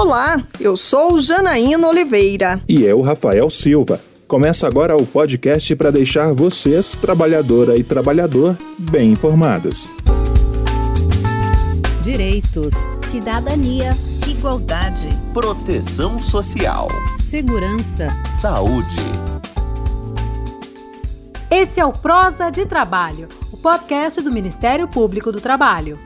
Olá, eu sou Janaína Oliveira. E eu, Rafael Silva. Começa agora o podcast para deixar vocês, trabalhadora e trabalhador, bem informados. Direitos, cidadania, igualdade, proteção social, segurança, saúde. Esse é o Prosa de Trabalho, o podcast do Ministério Público do Trabalho.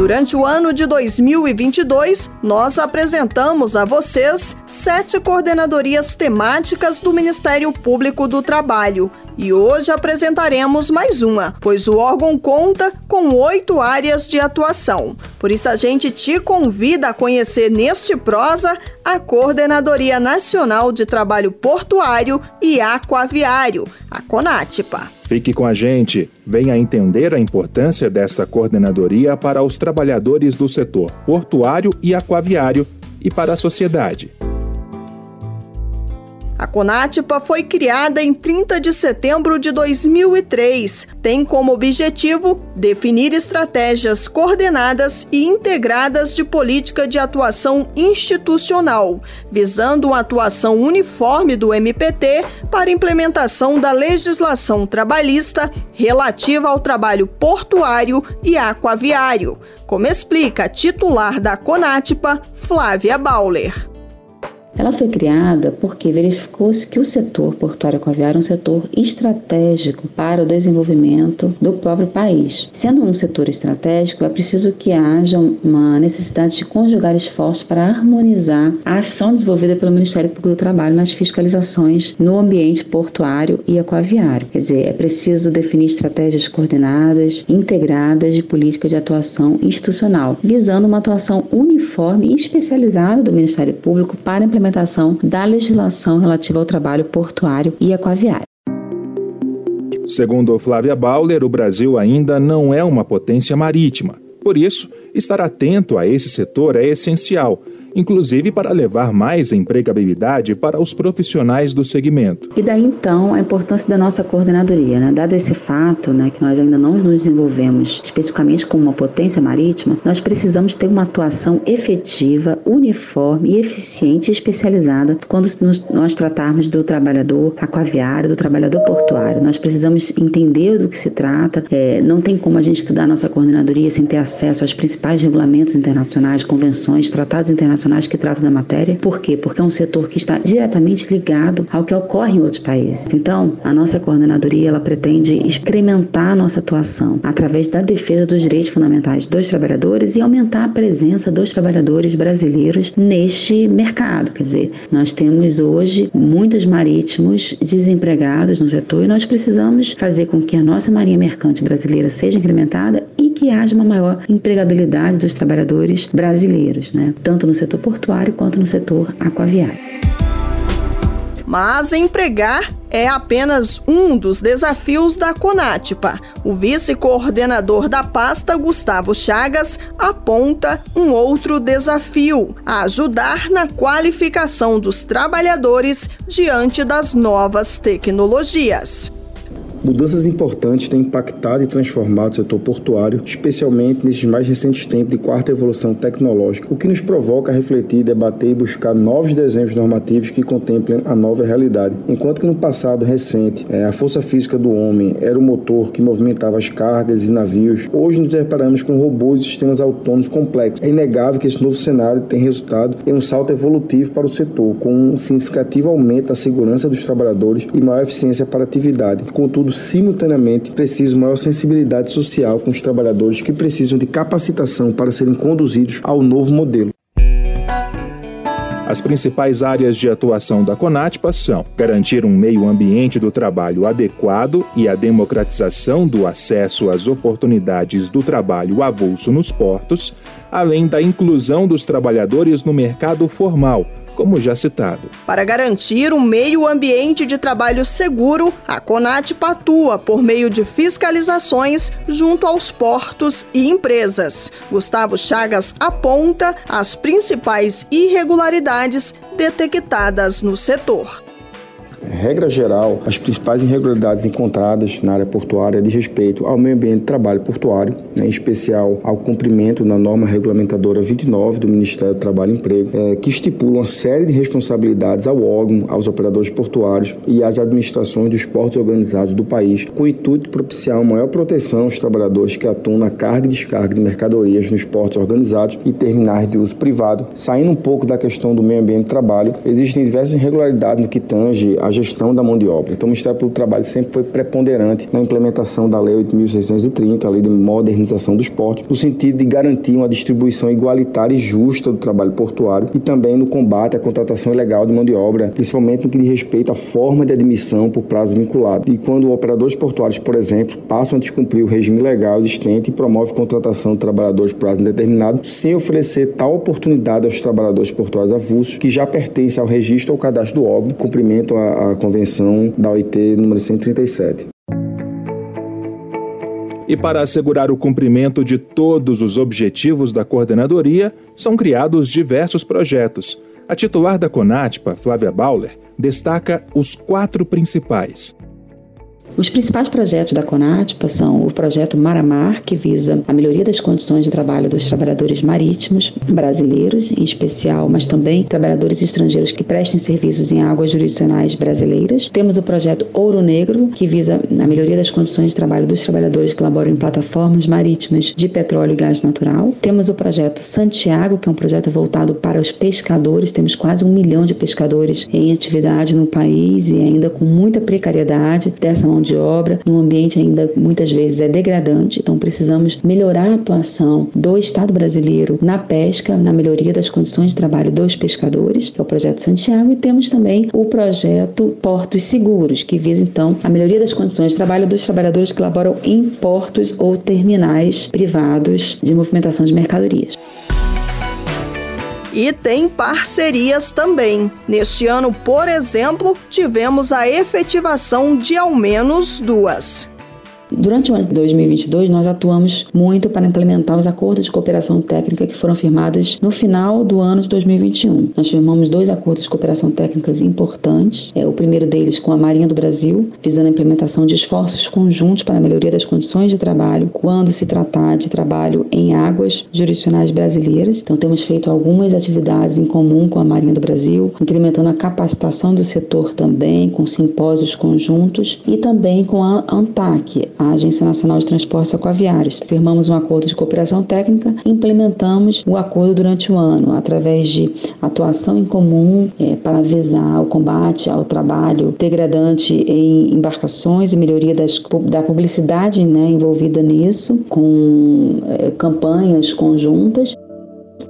Durante o ano de 2022, nós apresentamos a vocês sete coordenadorias temáticas do Ministério Público do Trabalho. E hoje apresentaremos mais uma, pois o órgão conta com oito áreas de atuação. Por isso, a gente te convida a conhecer neste prosa a Coordenadoria Nacional de Trabalho Portuário e Aquaviário, a CONATPA. Fique com a gente. Venha entender a importância desta coordenadoria para os trabalhadores do setor portuário e aquaviário e para a sociedade. A Conatpa foi criada em 30 de setembro de 2003. Tem como objetivo definir estratégias coordenadas e integradas de política de atuação institucional, visando uma atuação uniforme do MPT para implementação da legislação trabalhista relativa ao trabalho portuário e aquaviário, como explica a titular da Conatpa, Flávia Bauler. Ela foi criada porque verificou-se que o setor portuário aquaviário é um setor estratégico para o desenvolvimento do próprio país. Sendo um setor estratégico, é preciso que haja uma necessidade de conjugar esforços para harmonizar a ação desenvolvida pelo Ministério Público do Trabalho nas fiscalizações no ambiente portuário e aquaviário. Quer dizer, é preciso definir estratégias coordenadas, integradas de política de atuação institucional, visando uma atuação uniforme e especializada do Ministério Público para implementar implementação da legislação relativa ao trabalho portuário e aquaviário. Segundo Flávia Bauler, o Brasil ainda não é uma potência marítima. Por isso, estar atento a esse setor é essencial inclusive para levar mais empregabilidade para os profissionais do segmento. E daí então a importância da nossa coordenadoria, né? Dado esse fato, né, que nós ainda não nos desenvolvemos especificamente como uma potência marítima, nós precisamos ter uma atuação efetiva, uniforme eficiente e especializada quando nós tratarmos do trabalhador aquaviário, do trabalhador portuário. Nós precisamos entender do que se trata. É, não tem como a gente estudar a nossa coordenadoria sem ter acesso aos principais regulamentos internacionais, convenções, tratados internacionais internacionais que tratam da matéria. Por quê? Porque é um setor que está diretamente ligado ao que ocorre em outros países. Então, a nossa coordenadoria ela pretende incrementar a nossa atuação através da defesa dos direitos fundamentais dos trabalhadores e aumentar a presença dos trabalhadores brasileiros neste mercado. Quer dizer, nós temos hoje muitos marítimos desempregados no setor e nós precisamos fazer com que a nossa marinha mercante brasileira seja incrementada que haja uma maior empregabilidade dos trabalhadores brasileiros, né? tanto no setor portuário quanto no setor aquaviário. Mas empregar é apenas um dos desafios da Conatpa. O vice-coordenador da pasta, Gustavo Chagas, aponta um outro desafio: ajudar na qualificação dos trabalhadores diante das novas tecnologias. Mudanças importantes têm impactado e transformado o setor portuário, especialmente nesses mais recentes tempos de quarta evolução tecnológica, o que nos provoca a refletir, debater e buscar novos desenhos normativos que contemplem a nova realidade. Enquanto que no passado recente é, a força física do homem era o motor que movimentava as cargas e navios, hoje nos deparamos com robôs e sistemas autônomos complexos. É inegável que esse novo cenário tem resultado em um salto evolutivo para o setor, com um significativo aumento da segurança dos trabalhadores e maior eficiência para a atividade. Contudo, simultaneamente, preciso maior sensibilidade social com os trabalhadores que precisam de capacitação para serem conduzidos ao novo modelo. As principais áreas de atuação da Conatpa são garantir um meio ambiente do trabalho adequado e a democratização do acesso às oportunidades do trabalho avulso nos portos, além da inclusão dos trabalhadores no mercado formal, como já citado. Para garantir um meio ambiente de trabalho seguro, a CONAT atua por meio de fiscalizações junto aos portos e empresas. Gustavo Chagas aponta as principais irregularidades detectadas no setor. Regra geral, as principais irregularidades encontradas na área portuária de respeito ao meio ambiente de trabalho portuário, né, em especial ao cumprimento da norma regulamentadora 29 do Ministério do Trabalho e Emprego, é, que estipula uma série de responsabilidades ao órgão, aos operadores portuários e às administrações dos portos organizados do país, com o intuito de propiciar maior proteção aos trabalhadores que atuam na carga e descarga de mercadorias nos portos organizados e terminais de uso privado. Saindo um pouco da questão do meio ambiente de trabalho, existem diversas irregularidades no que tange a gestão da mão de obra. Então, o Ministério Público do Trabalho sempre foi preponderante na implementação da Lei 8.630, a Lei de Modernização dos Portos, no sentido de garantir uma distribuição igualitária e justa do trabalho portuário e também no combate à contratação ilegal de mão de obra, principalmente no que diz respeito à forma de admissão por prazo vinculado. E quando operadores portuários, por exemplo, passam a descumprir o regime legal existente e promove contratação de trabalhadores por prazo indeterminado, sem oferecer tal oportunidade aos trabalhadores portuários avulsos que já pertencem ao registro ou cadastro do órgão, cumprimento a, a convenção da OIT número 137. E para assegurar o cumprimento de todos os objetivos da coordenadoria, são criados diversos projetos. A titular da CONATPA, Flávia Bauler, destaca os quatro principais. Os principais projetos da Conatpa são o projeto Maramar, que visa a melhoria das condições de trabalho dos trabalhadores marítimos brasileiros, em especial, mas também trabalhadores estrangeiros que prestem serviços em águas jurisdicionais brasileiras. Temos o projeto Ouro Negro, que visa a melhoria das condições de trabalho dos trabalhadores que laboram em plataformas marítimas de petróleo e gás natural. Temos o projeto Santiago, que é um projeto voltado para os pescadores. Temos quase um milhão de pescadores em atividade no país e ainda com muita precariedade dessa mão de obra, num ambiente ainda muitas vezes é degradante. Então precisamos melhorar a atuação do Estado brasileiro na pesca, na melhoria das condições de trabalho dos pescadores, que é o projeto Santiago, e temos também o projeto Portos Seguros, que visa então a melhoria das condições de trabalho dos trabalhadores que laboram em portos ou terminais privados de movimentação de mercadorias. E tem parcerias também. Neste ano, por exemplo, tivemos a efetivação de ao menos duas. Durante o ano de 2022, nós atuamos muito para implementar os acordos de cooperação técnica que foram firmados no final do ano de 2021. Nós firmamos dois acordos de cooperação técnicas importantes. É, o primeiro deles com a Marinha do Brasil, visando a implementação de esforços conjuntos para a melhoria das condições de trabalho quando se tratar de trabalho em águas jurisdicionais brasileiras. Então, temos feito algumas atividades em comum com a Marinha do Brasil, incrementando a capacitação do setor também, com simpósios conjuntos e também com a ANTAC, a Agência Nacional de Transportes Aquaviários. Firmamos um acordo de cooperação técnica e implementamos o acordo durante o ano, através de atuação em comum é, para visar o combate ao trabalho degradante em embarcações e melhoria das, da publicidade né, envolvida nisso, com é, campanhas conjuntas.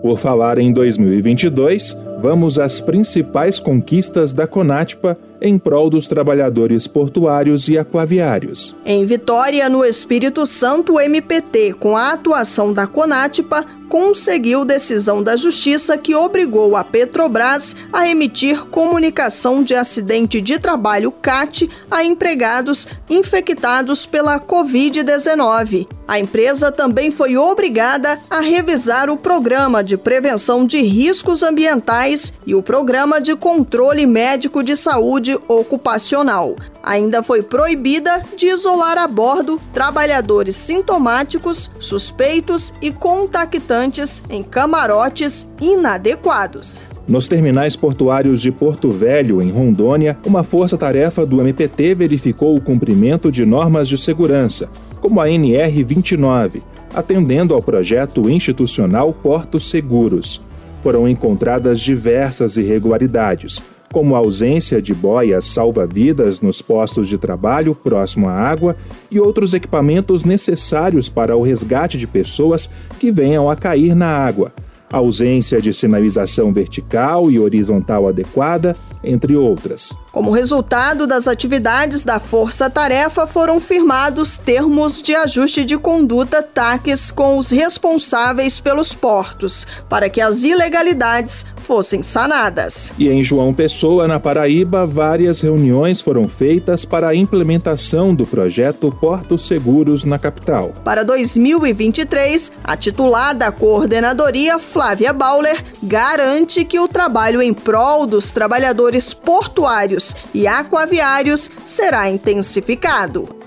Por falar em 2022, vamos às principais conquistas da Conatpa em prol dos trabalhadores portuários e aquaviários. Em Vitória, no Espírito Santo, o MPT, com a atuação da Conatpa, conseguiu decisão da Justiça que obrigou a Petrobras a emitir comunicação de acidente de trabalho CAT a empregados infectados pela Covid-19. A empresa também foi obrigada a revisar o programa de prevenção de riscos ambientais e o programa de controle médico de saúde ocupacional. Ainda foi proibida de isolar a bordo trabalhadores sintomáticos, suspeitos e contactantes em camarotes inadequados. Nos terminais portuários de Porto Velho, em Rondônia, uma força-tarefa do MPT verificou o cumprimento de normas de segurança, como a NR29, atendendo ao projeto institucional Portos Seguros. Foram encontradas diversas irregularidades, como a ausência de boias salva-vidas nos postos de trabalho próximo à água e outros equipamentos necessários para o resgate de pessoas que venham a cair na água, ausência de sinalização vertical e horizontal adequada, entre outras. Como resultado das atividades da Força Tarefa, foram firmados termos de ajuste de conduta TACs com os responsáveis pelos portos, para que as ilegalidades fossem sanadas. E em João Pessoa, na Paraíba, várias reuniões foram feitas para a implementação do projeto Portos Seguros na capital. Para 2023, a titular da coordenadoria, Flávia Bauler, garante que o trabalho em prol dos trabalhadores portuários e aquaviários será intensificado.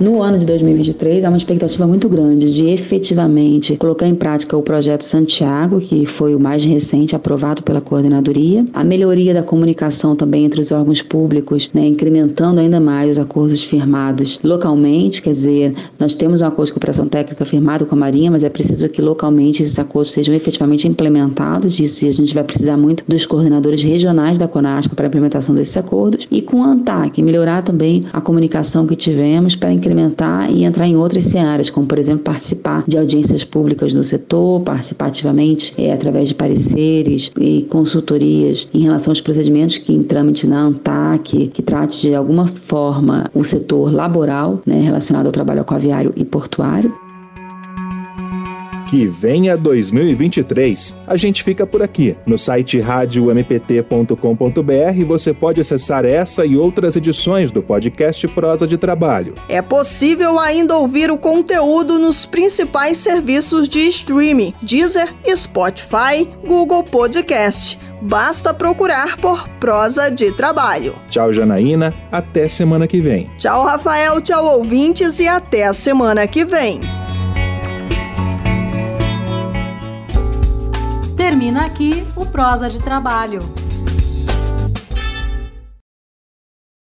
No ano de 2023, há uma expectativa muito grande de efetivamente colocar em prática o projeto Santiago, que foi o mais recente aprovado pela coordenadoria, a melhoria da comunicação também entre os órgãos públicos, né, incrementando ainda mais os acordos firmados localmente, quer dizer, nós temos um acordo de cooperação técnica firmado com a Marinha, mas é preciso que localmente esses acordos sejam efetivamente implementados, disso a gente vai precisar muito dos coordenadores regionais da CONASPA para a implementação desses acordos, e com a ANTAC, melhorar também a comunicação que tivemos para incrementar e entrar em outras searas, como por exemplo participar de audiências públicas no setor, participar ativamente é, através de pareceres e consultorias em relação aos procedimentos que em trâmite na ANTAC, que trate de alguma forma o setor laboral né, relacionado ao trabalho aquaviário e portuário. Que venha 2023. A gente fica por aqui. No site radiompt.com.br você pode acessar essa e outras edições do podcast Prosa de Trabalho. É possível ainda ouvir o conteúdo nos principais serviços de streaming: Deezer, Spotify, Google Podcast. Basta procurar por Prosa de Trabalho. Tchau, Janaína. Até semana que vem. Tchau, Rafael. Tchau, ouvintes. E até a semana que vem. Termina aqui o Prosa de Trabalho.